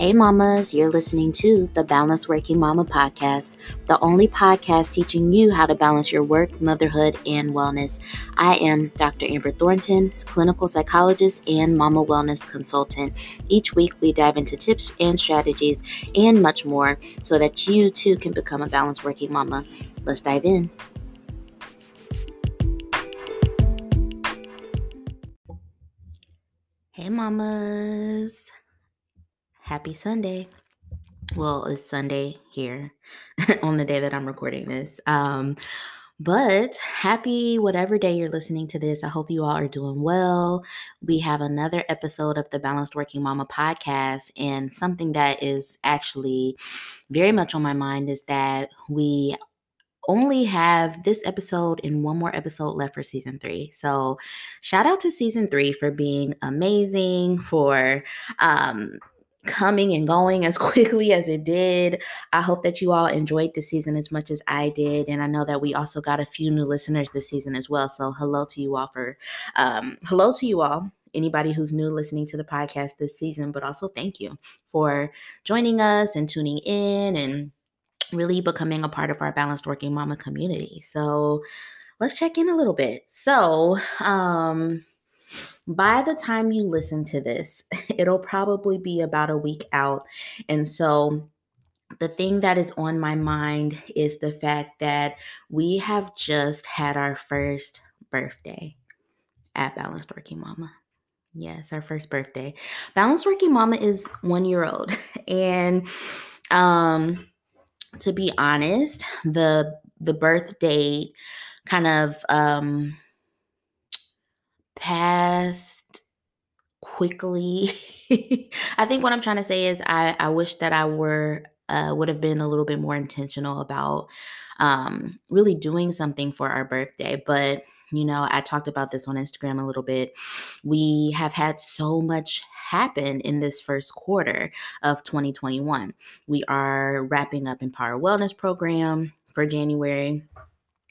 Hey, mamas, you're listening to the Balanced Working Mama podcast, the only podcast teaching you how to balance your work, motherhood, and wellness. I am Dr. Amber Thornton, clinical psychologist and mama wellness consultant. Each week, we dive into tips and strategies and much more so that you too can become a balanced working mama. Let's dive in. Hey, mamas happy Sunday. Well, it's Sunday here on the day that I'm recording this. Um, but happy whatever day you're listening to this. I hope you all are doing well. We have another episode of the Balanced Working Mama podcast. And something that is actually very much on my mind is that we only have this episode and one more episode left for season three. So, shout out to season three for being amazing, for um, coming and going as quickly as it did. I hope that you all enjoyed the season as much as I did. And I know that we also got a few new listeners this season as well. So hello to you all for um, hello to you all. Anybody who's new listening to the podcast this season, but also thank you for joining us and tuning in and really becoming a part of our balanced working mama community. So let's check in a little bit. So, um, by the time you listen to this, it'll probably be about a week out. And so the thing that is on my mind is the fact that we have just had our first birthday at Balanced Working Mama. Yes, our first birthday. Balanced Working Mama is one year old. And um to be honest, the the birth date kind of um passed quickly. I think what I'm trying to say is I, I wish that I were uh, would have been a little bit more intentional about um, really doing something for our birthday. But you know, I talked about this on Instagram a little bit. We have had so much happen in this first quarter of 2021. We are wrapping up Empower Wellness Program for January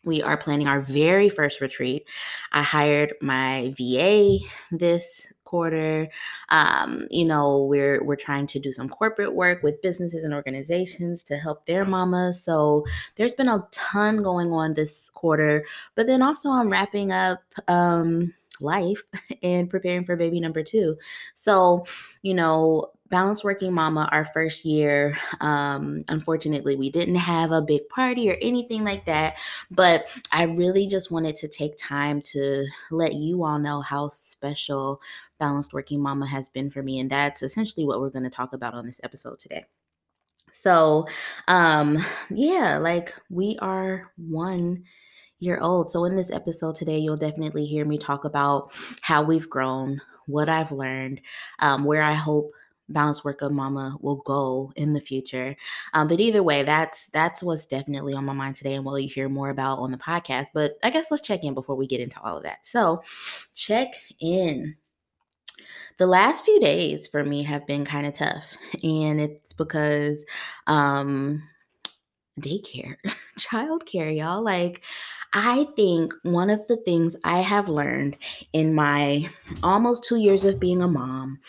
we are planning our very first retreat. I hired my VA this quarter. Um, you know, we're we're trying to do some corporate work with businesses and organizations to help their mamas. So there's been a ton going on this quarter. But then also I'm wrapping up um life and preparing for baby number two. So, you know, Balanced Working Mama, our first year, um, unfortunately, we didn't have a big party or anything like that. But I really just wanted to take time to let you all know how special Balanced Working Mama has been for me. And that's essentially what we're going to talk about on this episode today. So, um, yeah, like we are one year old. So, in this episode today, you'll definitely hear me talk about how we've grown, what I've learned, um, where I hope balanced work of mama will go in the future. Um, but either way that's that's what's definitely on my mind today and what you hear more about on the podcast but i guess let's check in before we get into all of that. So check in. The last few days for me have been kind of tough and it's because um daycare childcare y'all like I think one of the things I have learned in my almost two years of being a mom,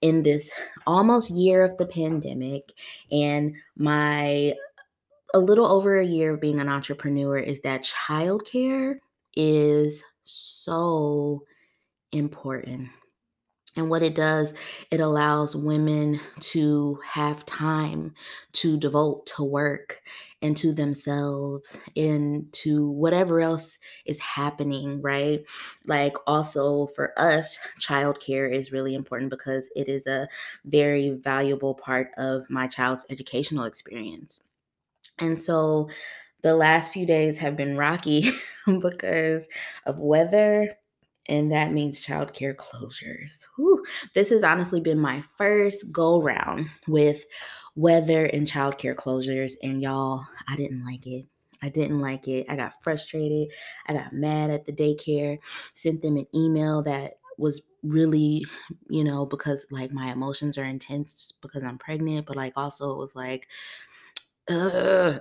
in this almost year of the pandemic, and my a little over a year of being an entrepreneur is that childcare is so important. And what it does, it allows women to have time to devote to work and to themselves and to whatever else is happening, right? Like, also for us, childcare is really important because it is a very valuable part of my child's educational experience. And so, the last few days have been rocky because of weather and that means childcare closures. Whew. This has honestly been my first go round with weather and childcare closures, and y'all, I didn't like it. I didn't like it. I got frustrated. I got mad at the daycare, sent them an email that was really, you know, because like my emotions are intense because I'm pregnant, but like also it was like. I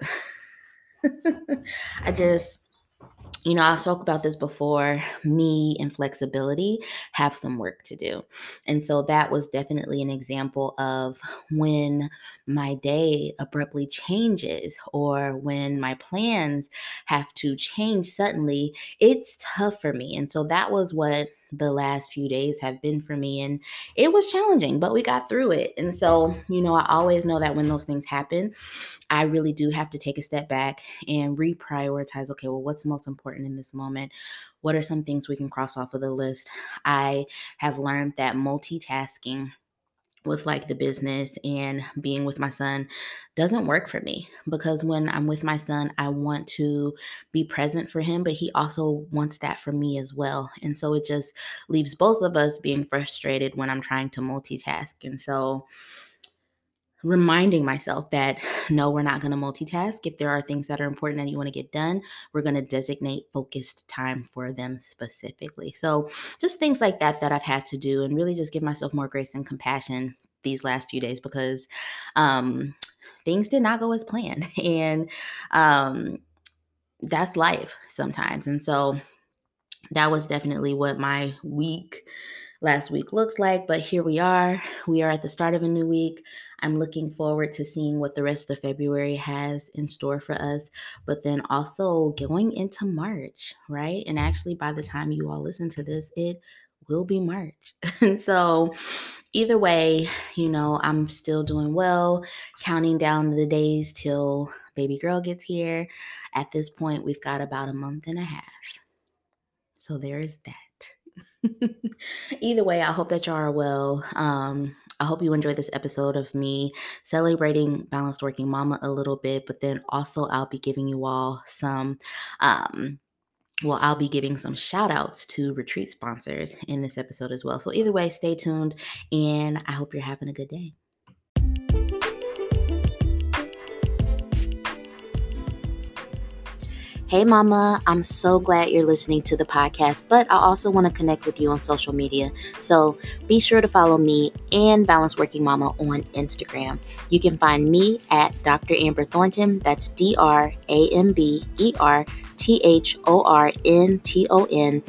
just, you know, I spoke about this before. Me and flexibility have some work to do. And so that was definitely an example of when my day abruptly changes or when my plans have to change suddenly. It's tough for me. And so that was what the last few days have been for me. And it was challenging, but we got through it. And so, you know, I always know that when those things happen, I really do have to take a step back and reprioritize okay, well, what's most important in this moment? What are some things we can cross off of the list? I have learned that multitasking with like the business and being with my son doesn't work for me because when I'm with my son, I want to be present for him, but he also wants that for me as well. And so it just leaves both of us being frustrated when I'm trying to multitask. And so reminding myself that no, we're not going to multitask. If there are things that are important that you want to get done, we're going to designate focused time for them specifically. So, just things like that that I've had to do and really just give myself more grace and compassion these last few days because um, things did not go as planned. And um, that's life sometimes. And so, that was definitely what my week last week looked like. But here we are. We are at the start of a new week. I'm looking forward to seeing what the rest of February has in store for us, but then also going into March, right? And actually, by the time you all listen to this, it will be March. and so, either way, you know, I'm still doing well, counting down the days till baby girl gets here. At this point, we've got about a month and a half. So, there is that. Either way, I hope that y'all are well. Um, I hope you enjoyed this episode of me celebrating balanced working mama a little bit, but then also I'll be giving you all some um well, I'll be giving some shout outs to retreat sponsors in this episode as well. So, either way, stay tuned and I hope you're having a good day. Hey, Mama, I'm so glad you're listening to the podcast, but I also want to connect with you on social media. So be sure to follow me and Balance Working Mama on Instagram. You can find me at Dr. Amber Thornton. That's D R A M B E R T H O R N T O N,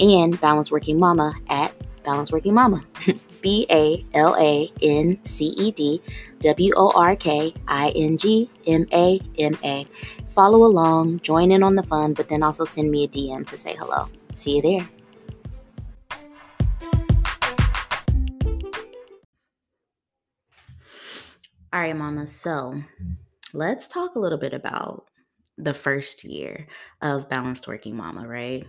and Balance Working Mama at Balance Working Mama. B A L A N C E D W O R K I N G M A M A. Follow along, join in on the fun, but then also send me a DM to say hello. See you there. All right, Mama. So let's talk a little bit about the first year of Balanced Working Mama, right?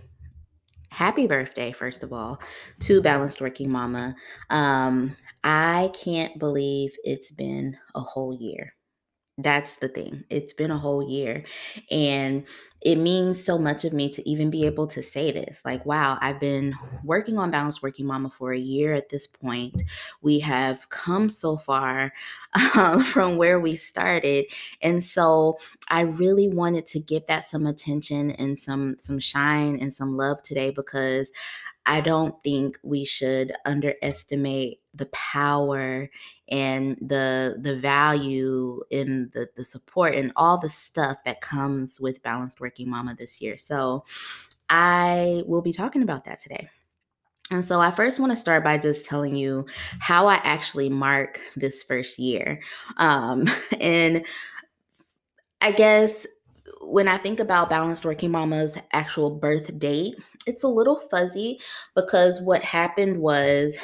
Happy birthday, first of all, to Balanced Working Mama. Um, I can't believe it's been a whole year. That's the thing. It's been a whole year. And it means so much of me to even be able to say this. Like, wow, I've been working on Balanced Working Mama for a year at this point. We have come so far uh, from where we started. And so I really wanted to give that some attention and some some shine and some love today because I don't think we should underestimate the power and the the value in the the support and all the stuff that comes with balanced working mama this year. So I will be talking about that today. And so I first want to start by just telling you how I actually mark this first year. Um, and I guess when I think about Balanced Working Mama's actual birth date, it's a little fuzzy because what happened was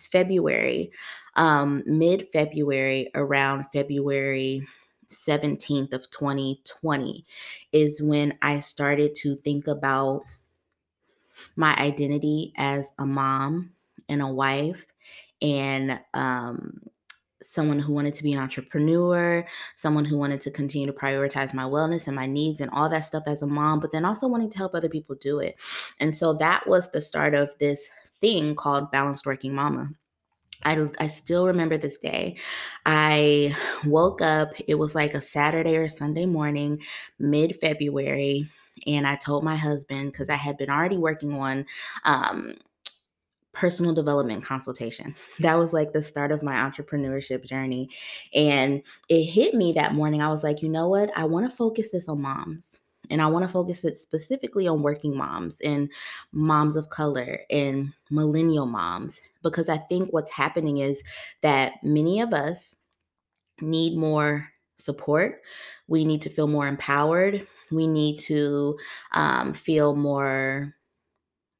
February, um, mid February, around February 17th of 2020, is when I started to think about my identity as a mom and a wife and um, someone who wanted to be an entrepreneur, someone who wanted to continue to prioritize my wellness and my needs and all that stuff as a mom, but then also wanting to help other people do it. And so that was the start of this thing called Balanced Working Mama. I, I still remember this day. I woke up, it was like a Saturday or Sunday morning, mid February, and I told my husband because I had been already working on um, personal development consultation. That was like the start of my entrepreneurship journey. And it hit me that morning. I was like, you know what? I want to focus this on moms. And I want to focus it specifically on working moms and moms of color and millennial moms because I think what's happening is that many of us need more support. We need to feel more empowered. We need to um, feel more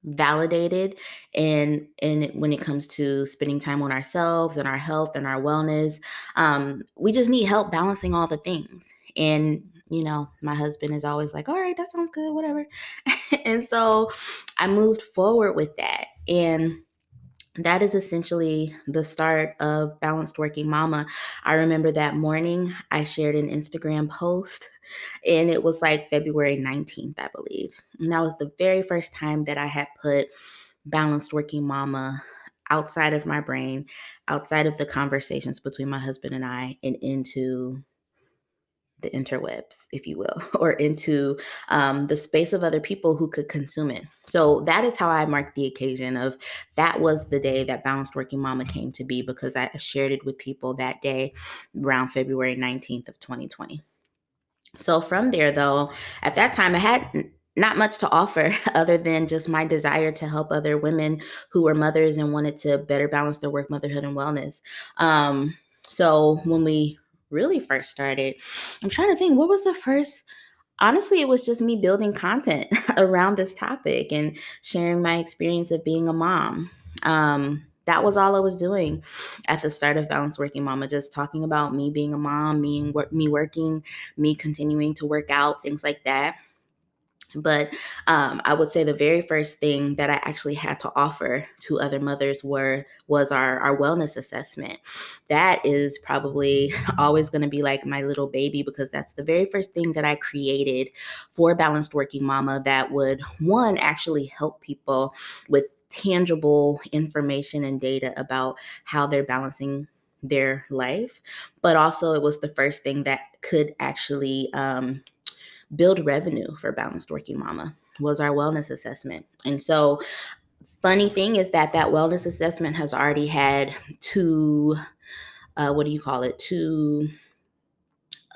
validated and and when it comes to spending time on ourselves and our health and our wellness um we just need help balancing all the things and you know my husband is always like all right that sounds good whatever and so i moved forward with that and that is essentially the start of Balanced Working Mama. I remember that morning I shared an Instagram post and it was like February 19th, I believe. And that was the very first time that I had put Balanced Working Mama outside of my brain, outside of the conversations between my husband and I, and into the interwebs, if you will, or into um, the space of other people who could consume it. So that is how I marked the occasion of that was the day that Balanced Working Mama came to be because I shared it with people that day around February 19th of 2020. So from there, though, at that time I had not much to offer other than just my desire to help other women who were mothers and wanted to better balance their work, motherhood, and wellness. Um, so when we really first started, I'm trying to think what was the first honestly, it was just me building content around this topic and sharing my experience of being a mom. Um, that was all I was doing at the start of Balanced Working Mama, just talking about me being a mom, me, me working, me continuing to work out, things like that. But um, I would say the very first thing that I actually had to offer to other mothers were was our our wellness assessment. That is probably always going to be like my little baby because that's the very first thing that I created for Balanced Working Mama that would one actually help people with tangible information and data about how they're balancing their life, but also it was the first thing that could actually um, build revenue for Balanced Working Mama was our wellness assessment. And so funny thing is that that wellness assessment has already had two uh, what do you call it two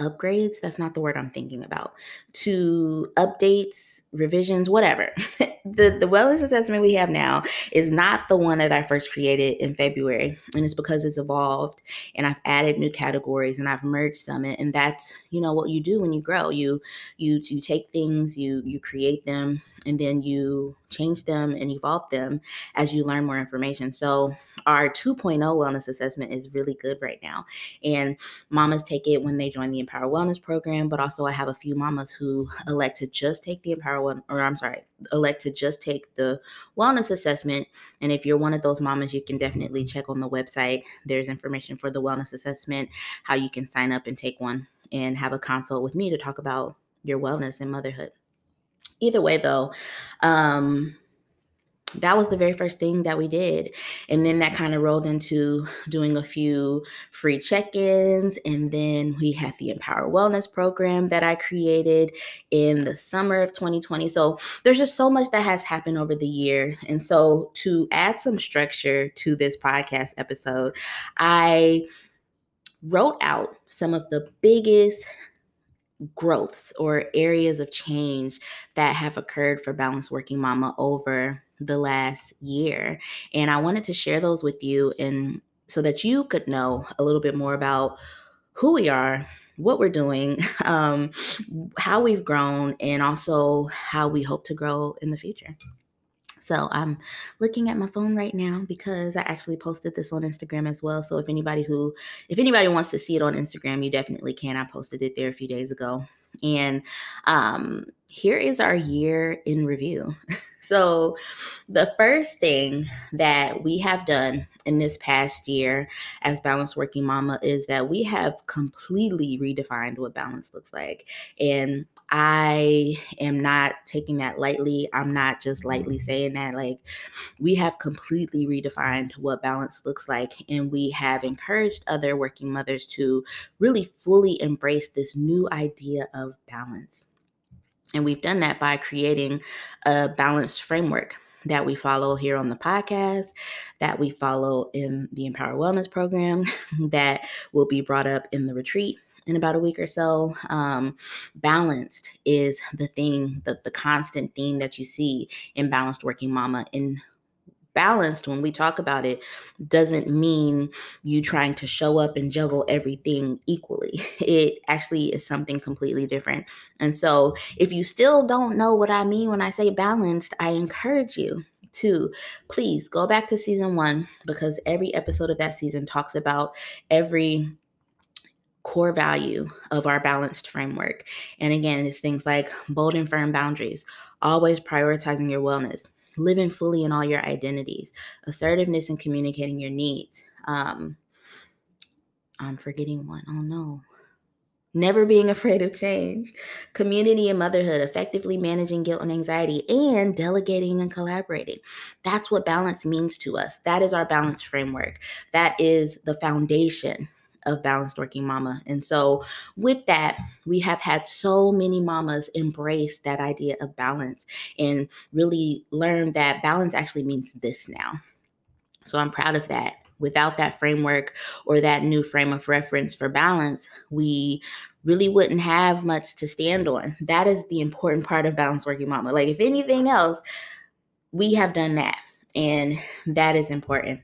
upgrades that's not the word i'm thinking about to updates revisions whatever the the wellness assessment we have now is not the one that i first created in february and it's because it's evolved and i've added new categories and i've merged some and that's you know what you do when you grow you you you take things you you create them and then you change them and evolve them as you learn more information. So, our 2.0 wellness assessment is really good right now. And mamas take it when they join the Empower Wellness program, but also I have a few mamas who elect to just take the Empower One, or I'm sorry, elect to just take the wellness assessment. And if you're one of those mamas, you can definitely check on the website. There's information for the wellness assessment, how you can sign up and take one and have a consult with me to talk about your wellness and motherhood either way though um that was the very first thing that we did. And then that kind of rolled into doing a few free check ins. And then we had the Empower Wellness program that I created in the summer of 2020. So there's just so much that has happened over the year. And so to add some structure to this podcast episode, I wrote out some of the biggest growths or areas of change that have occurred for Balanced Working Mama over the last year. And I wanted to share those with you and so that you could know a little bit more about who we are, what we're doing, um, how we've grown, and also how we hope to grow in the future. So I'm looking at my phone right now because I actually posted this on Instagram as well. So if anybody who if anybody wants to see it on Instagram, you definitely can. I posted it there a few days ago. And um here is our year in review. so the first thing that we have done in this past year as balanced working mama is that we have completely redefined what balance looks like and I am not taking that lightly. I'm not just lightly saying that. Like, we have completely redefined what balance looks like, and we have encouraged other working mothers to really fully embrace this new idea of balance. And we've done that by creating a balanced framework that we follow here on the podcast, that we follow in the Empower Wellness program, that will be brought up in the retreat in about a week or so. Um, balanced is the thing, the, the constant theme that you see in Balanced Working Mama in balanced when we talk about it doesn't mean you trying to show up and juggle everything equally. It actually is something completely different. And so, if you still don't know what I mean when I say balanced, I encourage you to please go back to season one because every episode of that season talks about every core value of our balanced framework. And again, it's things like bold and firm boundaries, always prioritizing your wellness, living fully in all your identities, assertiveness and communicating your needs. Um, I'm forgetting one. Oh no. Never being afraid of change, community and motherhood, effectively managing guilt and anxiety, and delegating and collaborating. That's what balance means to us. That is our balance framework. That is the foundation of Balanced Working Mama. And so, with that, we have had so many mamas embrace that idea of balance and really learn that balance actually means this now. So, I'm proud of that. Without that framework or that new frame of reference for balance, we really wouldn't have much to stand on. That is the important part of Balanced Working Mama. Like, if anything else, we have done that, and that is important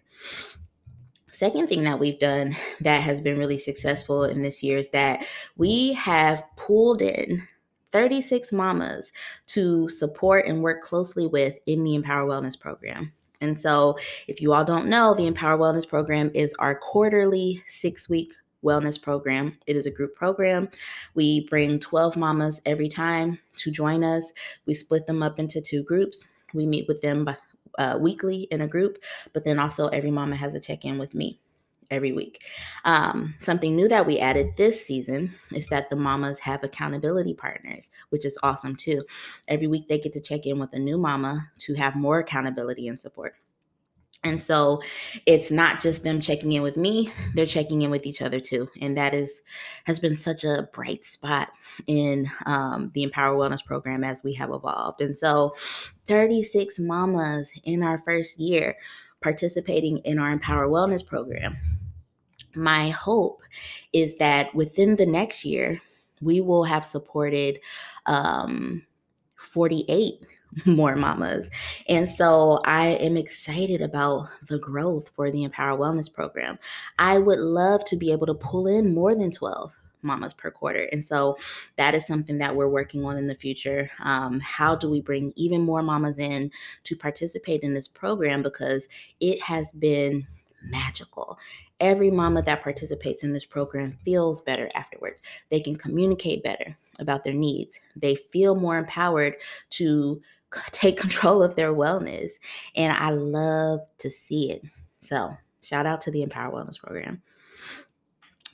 second thing that we've done that has been really successful in this year is that we have pulled in 36 mamas to support and work closely with in the Empower Wellness Program. And so, if you all don't know, the Empower Wellness Program is our quarterly six week wellness program. It is a group program. We bring 12 mamas every time to join us. We split them up into two groups. We meet with them uh, weekly in a group, but then also every mama has a check in with me every week. Um, something new that we added this season is that the mamas have accountability partners, which is awesome too. Every week they get to check in with a new mama to have more accountability and support. And so it's not just them checking in with me, they're checking in with each other too. And that is has been such a bright spot in um, the Empower Wellness program as we have evolved. And so 36 mamas in our first year participating in our Empower Wellness program. My hope is that within the next year, we will have supported um, 48 more mamas. And so I am excited about the growth for the Empower Wellness program. I would love to be able to pull in more than 12 mamas per quarter. And so that is something that we're working on in the future. Um, how do we bring even more mamas in to participate in this program? Because it has been magical. Every mama that participates in this program feels better afterwards. They can communicate better about their needs. They feel more empowered to take control of their wellness. And I love to see it. So, shout out to the Empower Wellness Program.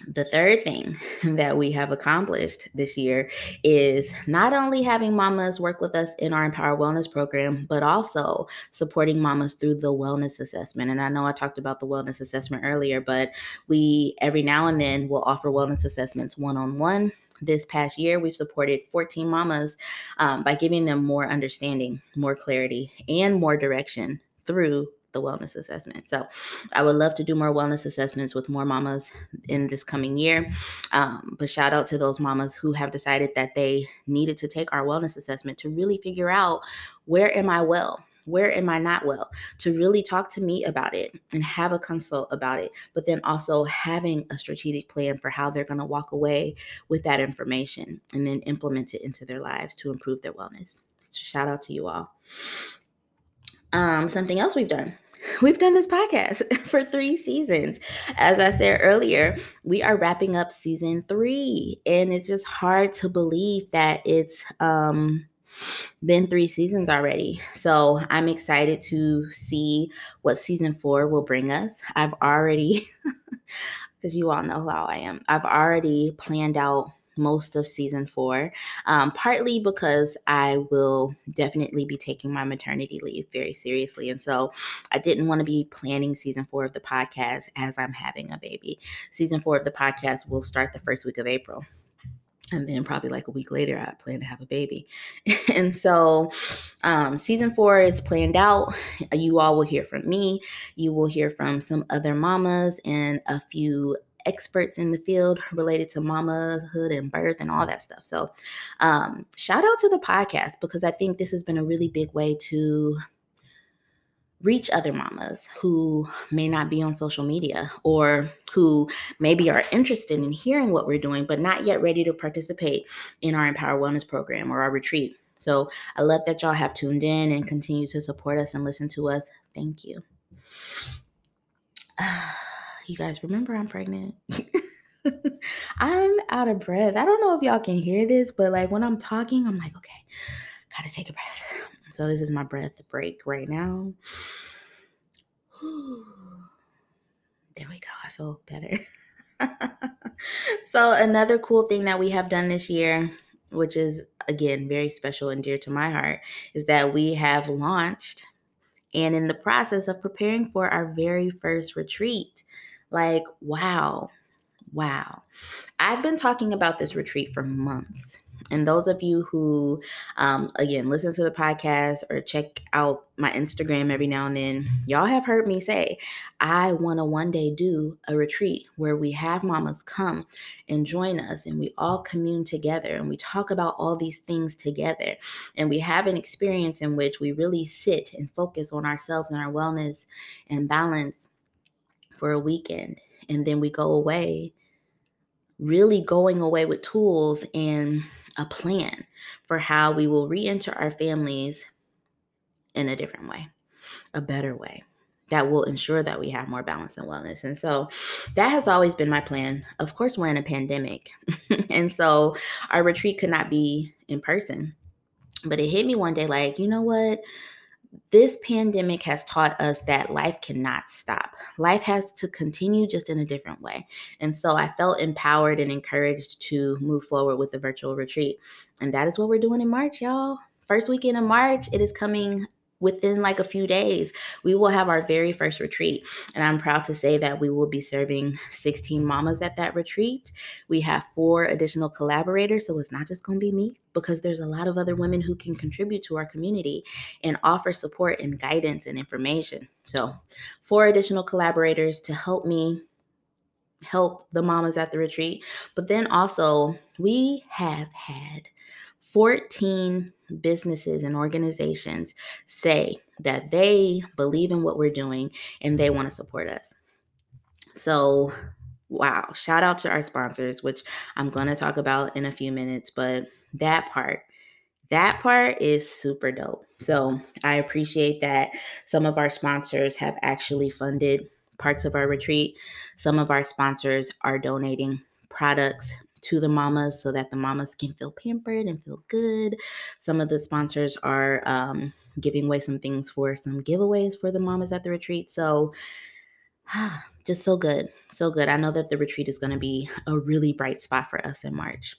The third thing that we have accomplished this year is not only having mamas work with us in our Empower Wellness program, but also supporting mamas through the wellness assessment. And I know I talked about the wellness assessment earlier, but we every now and then will offer wellness assessments one on one this past year, we've supported 14 mamas um, by giving them more understanding, more clarity, and more direction through the wellness assessment. So I would love to do more wellness assessments with more mamas in this coming year. Um, but shout out to those mamas who have decided that they needed to take our wellness assessment to really figure out where am I well? Where am I not well? To really talk to me about it and have a consult about it, but then also having a strategic plan for how they're going to walk away with that information and then implement it into their lives to improve their wellness. So Shout out to you all. Um, something else we've done. We've done this podcast for three seasons. As I said earlier, we are wrapping up season three, and it's just hard to believe that it's um been three seasons already. So I'm excited to see what season four will bring us. I've already, because you all know how I am, I've already planned out most of season four, um, partly because I will definitely be taking my maternity leave very seriously. And so I didn't want to be planning season four of the podcast as I'm having a baby. Season four of the podcast will start the first week of April and then probably like a week later i plan to have a baby. And so um, season four is planned out. You all will hear from me. You will hear from some other mamas and a few experts in the field related to mamahood and birth and all that stuff. So, um, shout out to the podcast because I think this has been a really big way to reach other mamas who may not be on social media or who maybe are interested in hearing what we're doing but not yet ready to participate in our Empower Wellness program or our retreat. So I love that y'all have tuned in and continue to support us and listen to us. Thank you. you guys remember I'm pregnant? I'm out of breath. I don't know if y'all can hear this, but like when I'm talking, I'm like, okay, gotta take a breath. So this is my breath break right now. there we go. I feel better. so another cool thing that we have done this year, which is again very special and dear to my heart, is that we have launched and in the process of preparing for our very first retreat. Like, wow, wow. I've been talking about this retreat for months. And those of you who, um, again, listen to the podcast or check out my Instagram every now and then, y'all have heard me say, I want to one day do a retreat where we have mamas come and join us and we all commune together and we talk about all these things together. And we have an experience in which we really sit and focus on ourselves and our wellness and balance for a weekend. And then we go away, really going away with tools and a plan for how we will re enter our families in a different way, a better way that will ensure that we have more balance and wellness. And so that has always been my plan. Of course, we're in a pandemic. and so our retreat could not be in person. But it hit me one day like, you know what? This pandemic has taught us that life cannot stop. Life has to continue just in a different way. And so I felt empowered and encouraged to move forward with the virtual retreat. And that is what we're doing in March, y'all. First weekend of March, it is coming within like a few days, we will have our very first retreat. And I'm proud to say that we will be serving 16 mamas at that retreat. We have four additional collaborators. So it's not just going to be me because there's a lot of other women who can contribute to our community and offer support and guidance and information. So, four additional collaborators to help me help the mamas at the retreat. But then also, we have had 14 businesses and organizations say that they believe in what we're doing and they want to support us. So, wow, shout out to our sponsors, which I'm going to talk about in a few minutes, but that part that part is super dope. So I appreciate that some of our sponsors have actually funded parts of our retreat. Some of our sponsors are donating products to the mamas so that the mamas can feel pampered and feel good. Some of the sponsors are um, giving away some things for some giveaways for the mamas at the retreat. So, just so good. So good. I know that the retreat is going to be a really bright spot for us in March.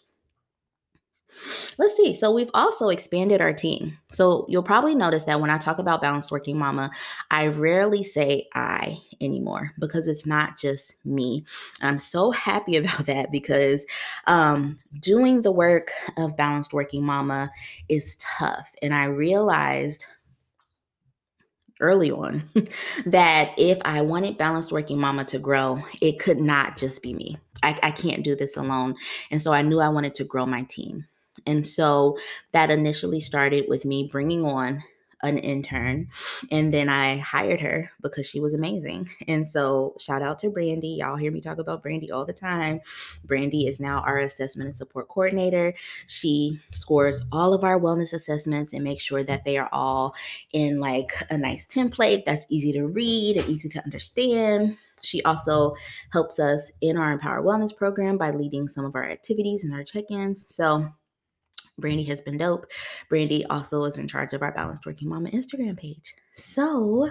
Let's see. So we've also expanded our team. So you'll probably notice that when I talk about balanced working mama, I rarely say I anymore because it's not just me. I'm so happy about that because um, doing the work of balanced working mama is tough. And I realized early on that if I wanted balanced working mama to grow, it could not just be me. I, I can't do this alone. And so I knew I wanted to grow my team. And so that initially started with me bringing on an intern and then I hired her because she was amazing. And so shout out to Brandy. Y'all hear me talk about Brandy all the time. Brandy is now our assessment and support coordinator. She scores all of our wellness assessments and makes sure that they are all in like a nice template that's easy to read and easy to understand. She also helps us in our Empower Wellness program by leading some of our activities and our check-ins. So Brandy has been dope. Brandy also is in charge of our Balanced Working Mama Instagram page. So,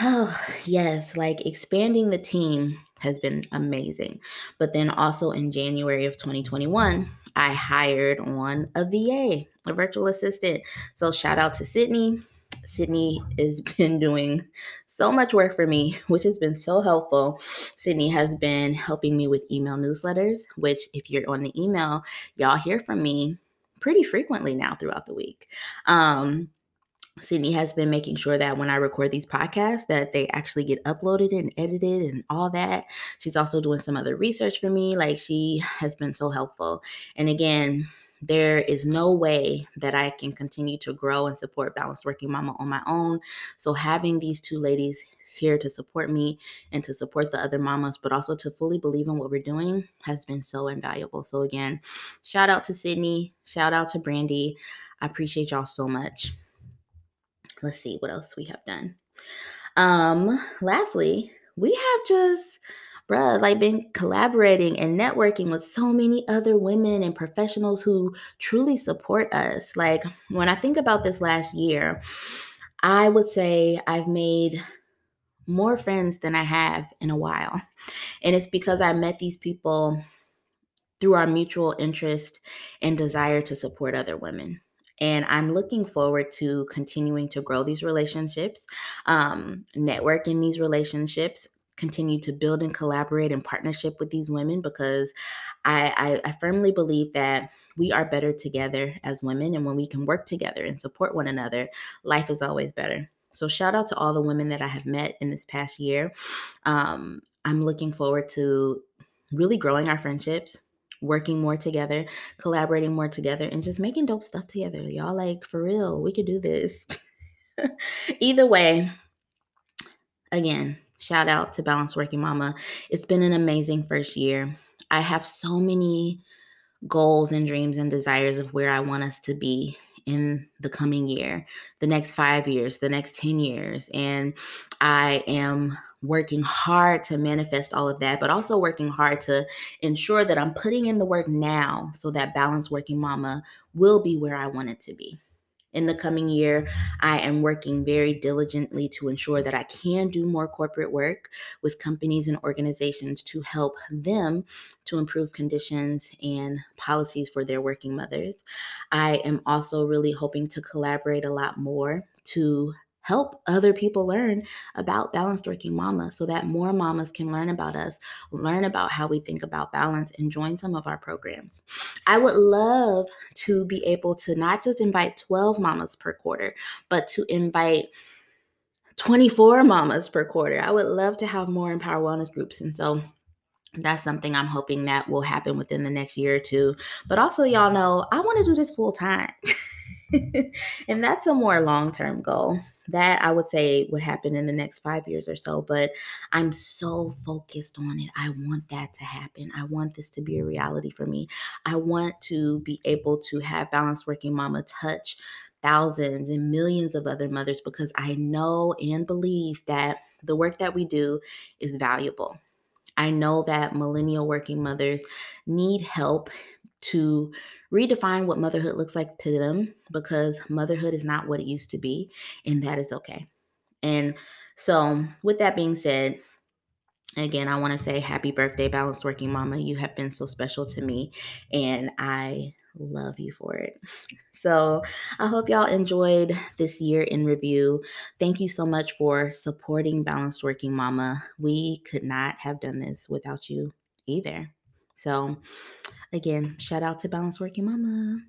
oh, yes, like expanding the team has been amazing. But then also in January of 2021, I hired on a VA, a virtual assistant. So, shout out to Sydney. Sydney has been doing so much work for me, which has been so helpful. Sydney has been helping me with email newsletters, which, if you're on the email, y'all hear from me pretty frequently now throughout the week. Um, Sydney has been making sure that when I record these podcasts that they actually get uploaded and edited and all that. She's also doing some other research for me. Like she has been so helpful. And again, there is no way that I can continue to grow and support Balanced Working Mama on my own. So having these two ladies here to support me and to support the other mamas, but also to fully believe in what we're doing has been so invaluable. So again, shout out to Sydney, shout out to Brandy. I appreciate y'all so much let's see what else we have done. Um, lastly, we have just bruh, like been collaborating and networking with so many other women and professionals who truly support us. Like when I think about this last year, I would say I've made more friends than I have in a while. And it's because I met these people through our mutual interest and desire to support other women. And I'm looking forward to continuing to grow these relationships, um, network in these relationships, continue to build and collaborate in partnership with these women because I, I, I firmly believe that we are better together as women. And when we can work together and support one another, life is always better. So, shout out to all the women that I have met in this past year. Um, I'm looking forward to really growing our friendships, working more together, collaborating more together, and just making dope stuff together. Y'all, like, for real, we could do this. Either way, again, shout out to Balanced Working Mama. It's been an amazing first year. I have so many goals and dreams and desires of where I want us to be in the coming year, the next five years, the next 10 years. And I am working hard to manifest all of that, but also working hard to ensure that I'm putting in the work now so that balanced working mama will be where I want it to be. In the coming year, I am working very diligently to ensure that I can do more corporate work with companies and organizations to help them to improve conditions and policies for their working mothers. I am also really hoping to collaborate a lot more to help other people learn about balanced working mama so that more mamas can learn about us, learn about how we think about balance, and join some of our programs. I would love to be able to not just invite 12 mamas per quarter, but to invite 24 mamas per quarter. I would love to have more Empower Wellness groups. And so that's something I'm hoping that will happen within the next year or two. But also, y'all know I want to do this full time. and that's a more long term goal that I would say would happen in the next five years or so. But I'm so focused on it. I want that to happen. I want this to be a reality for me. I want to be able to have Balanced Working Mama touch thousands and millions of other mothers because I know and believe that the work that we do is valuable. I know that millennial working mothers need help to redefine what motherhood looks like to them because motherhood is not what it used to be, and that is okay. And so, with that being said, again, I want to say happy birthday, Balanced Working Mama. You have been so special to me, and I love you for it. So, I hope y'all enjoyed this year in review. Thank you so much for supporting Balanced Working Mama. We could not have done this without you either. So, Again, shout out to Balance Working Mama.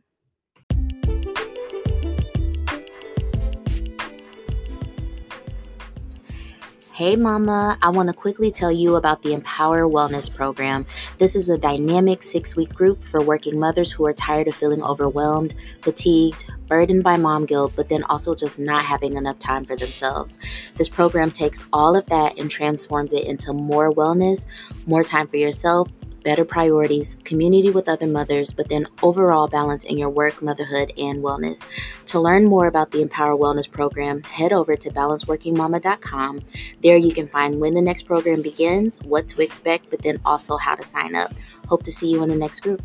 Hey, Mama, I want to quickly tell you about the Empower Wellness Program. This is a dynamic six week group for working mothers who are tired of feeling overwhelmed, fatigued, burdened by mom guilt, but then also just not having enough time for themselves. This program takes all of that and transforms it into more wellness, more time for yourself, better priorities, community with other mothers, but then overall balance in your work, motherhood, and wellness. To learn more about the Empower Wellness Program, head over to balanceworkingmama.com. There you can find when the next program begins, what to expect, but then also how to sign up. Hope to see you in the next group.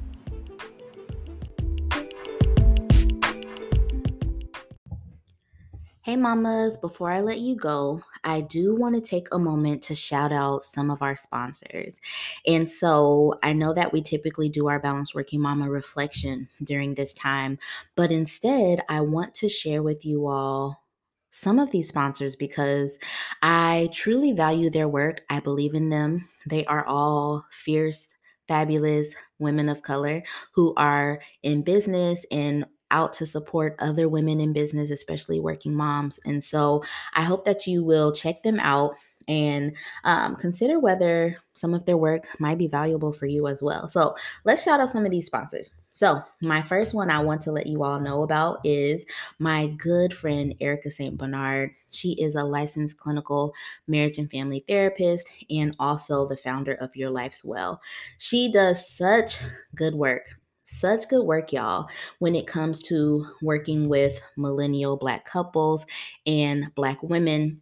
Hey, mamas, before I let you go, I do want to take a moment to shout out some of our sponsors. And so I know that we typically do our Balanced Working Mama reflection during this time, but instead, I want to share with you all some of these sponsors because I truly value their work. I believe in them. They are all fierce, fabulous women of color who are in business and out to support other women in business, especially working moms. And so I hope that you will check them out and um, consider whether some of their work might be valuable for you as well. So let's shout out some of these sponsors. So, my first one I want to let you all know about is my good friend Erica St. Bernard. She is a licensed clinical marriage and family therapist and also the founder of Your Life's Well. She does such good work such good work, y'all, when it comes to working with millennial Black couples and Black women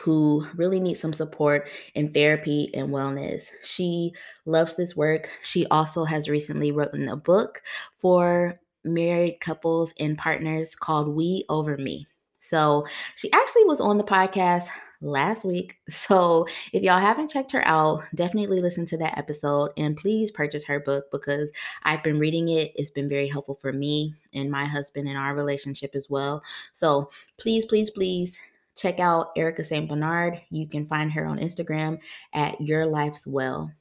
who really need some support in therapy and wellness. She loves this work. She also has recently written a book for married couples and partners called We Over Me. So she actually was on the podcast last week. So if y'all haven't checked her out, definitely listen to that episode and please purchase her book because I've been reading it. It's been very helpful for me and my husband and our relationship as well. So please, please, please check out Erica St. Bernard. You can find her on Instagram at Your Life's Well.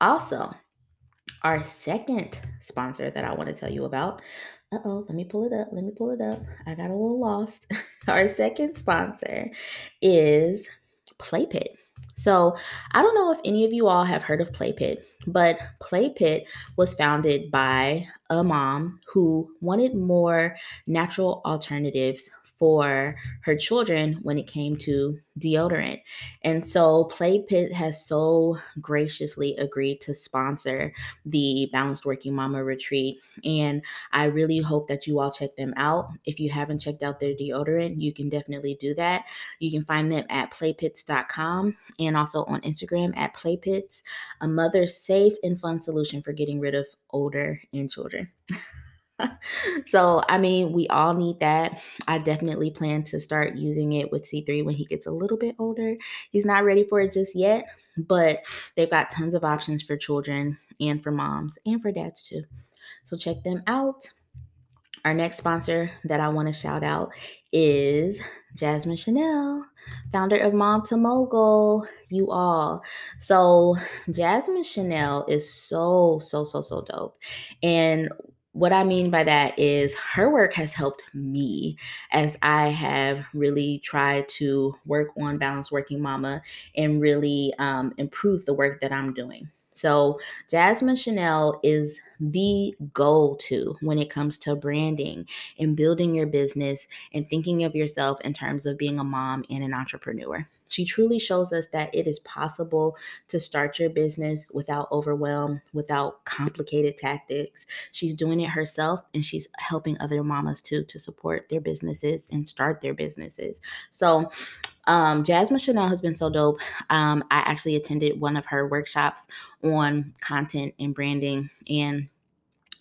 Also, our second sponsor that I want to tell you about. Uh oh, let me pull it up. Let me pull it up. I got a little lost. our second sponsor is Playpit. So, I don't know if any of you all have heard of Playpit, but Playpit was founded by a mom who wanted more natural alternatives for her children when it came to deodorant. And so Play Pit has so graciously agreed to sponsor the Balanced Working Mama retreat. And I really hope that you all check them out. If you haven't checked out their deodorant, you can definitely do that. You can find them at playpits.com and also on Instagram at playpits, a mother's safe and fun solution for getting rid of odor in children. so, I mean, we all need that. I definitely plan to start using it with C3 when he gets a little bit older. He's not ready for it just yet, but they've got tons of options for children and for moms and for dads too. So, check them out. Our next sponsor that I want to shout out is Jasmine Chanel, founder of Mom to Mogul. You all. So, Jasmine Chanel is so, so, so, so dope. And what I mean by that is her work has helped me as I have really tried to work on Balanced Working Mama and really um, improve the work that I'm doing. So, Jasmine Chanel is the go to when it comes to branding and building your business and thinking of yourself in terms of being a mom and an entrepreneur. She truly shows us that it is possible to start your business without overwhelm, without complicated tactics. She's doing it herself and she's helping other mamas too to support their businesses and start their businesses. So, um, Jasmine Chanel has been so dope. Um, I actually attended one of her workshops on content and branding, and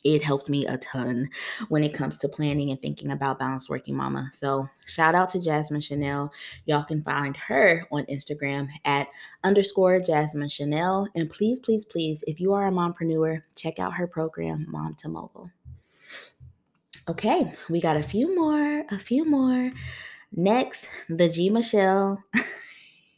it helped me a ton when it comes to planning and thinking about balanced working mama. So shout out to Jasmine Chanel. Y'all can find her on Instagram at underscore Jasmine Chanel. And please, please, please, if you are a mompreneur, check out her program, Mom to Mogul. Okay, we got a few more, a few more. Next, the G Michelle.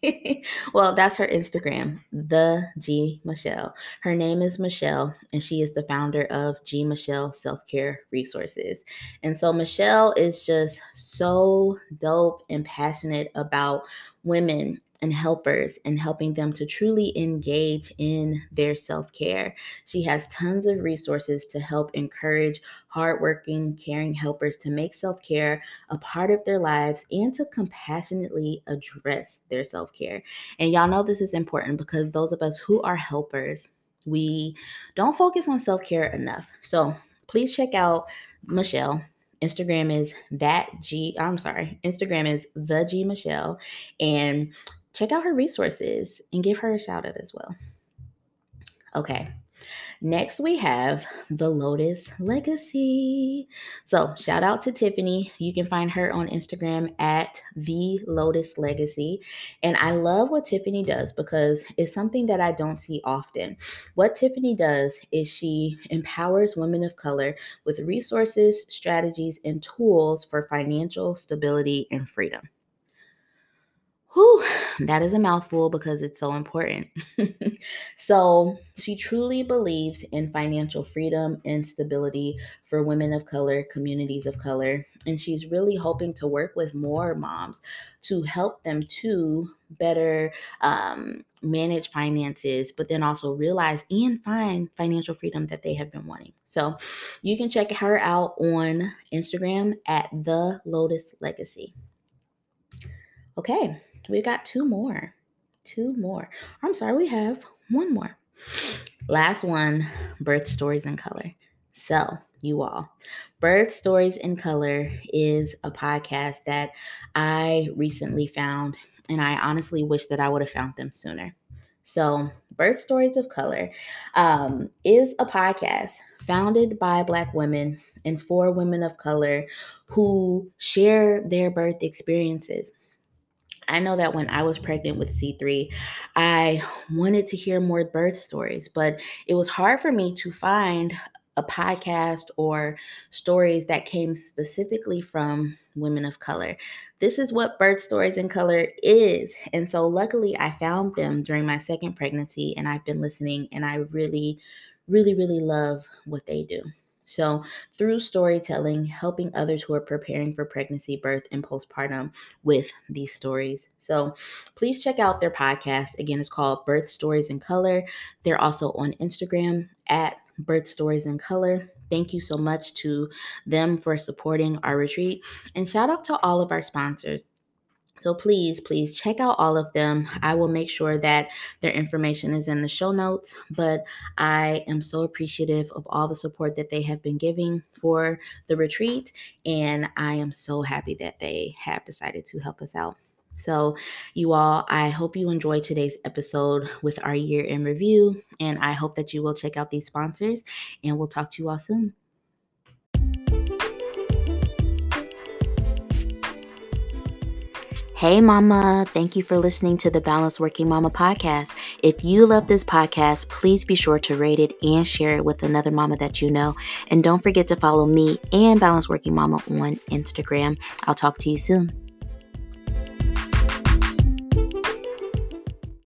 well, that's her Instagram, the G Michelle. Her name is Michelle, and she is the founder of G Michelle Self Care Resources. And so, Michelle is just so dope and passionate about women and helpers and helping them to truly engage in their self care. She has tons of resources to help encourage hardworking, caring helpers to make self care a part of their lives and to compassionately address their self care. And y'all know this is important because those of us who are helpers, we don't focus on self care enough. So please check out Michelle. Instagram is that G, I'm sorry, Instagram is the G Michelle. And check out her resources and give her a shout out as well. Okay. Next, we have the Lotus Legacy. So, shout out to Tiffany. You can find her on Instagram at the Lotus Legacy. And I love what Tiffany does because it's something that I don't see often. What Tiffany does is she empowers women of color with resources, strategies, and tools for financial stability and freedom. Whew, that is a mouthful because it's so important. so, she truly believes in financial freedom and stability for women of color, communities of color, and she's really hoping to work with more moms to help them to better um, manage finances, but then also realize and find financial freedom that they have been wanting. So, you can check her out on Instagram at the Lotus Legacy. Okay, we got two more. Two more. I'm sorry, we have one more. Last one Birth Stories in Color. So, you all, Birth Stories in Color is a podcast that I recently found, and I honestly wish that I would have found them sooner. So, Birth Stories of Color um, is a podcast founded by Black women and for women of color who share their birth experiences. I know that when I was pregnant with C3, I wanted to hear more birth stories, but it was hard for me to find a podcast or stories that came specifically from women of color. This is what birth stories in color is. And so luckily I found them during my second pregnancy and I've been listening and I really really really love what they do. So, through storytelling, helping others who are preparing for pregnancy, birth, and postpartum with these stories. So, please check out their podcast. Again, it's called Birth Stories in Color. They're also on Instagram at Birth Stories in Color. Thank you so much to them for supporting our retreat. And shout out to all of our sponsors. So please, please check out all of them. I will make sure that their information is in the show notes. But I am so appreciative of all the support that they have been giving for the retreat. And I am so happy that they have decided to help us out. So, you all, I hope you enjoyed today's episode with our year in review. And I hope that you will check out these sponsors. And we'll talk to you all soon. Hey, Mama. Thank you for listening to the Balanced Working Mama podcast. If you love this podcast, please be sure to rate it and share it with another mama that you know. And don't forget to follow me and Balanced Working Mama on Instagram. I'll talk to you soon.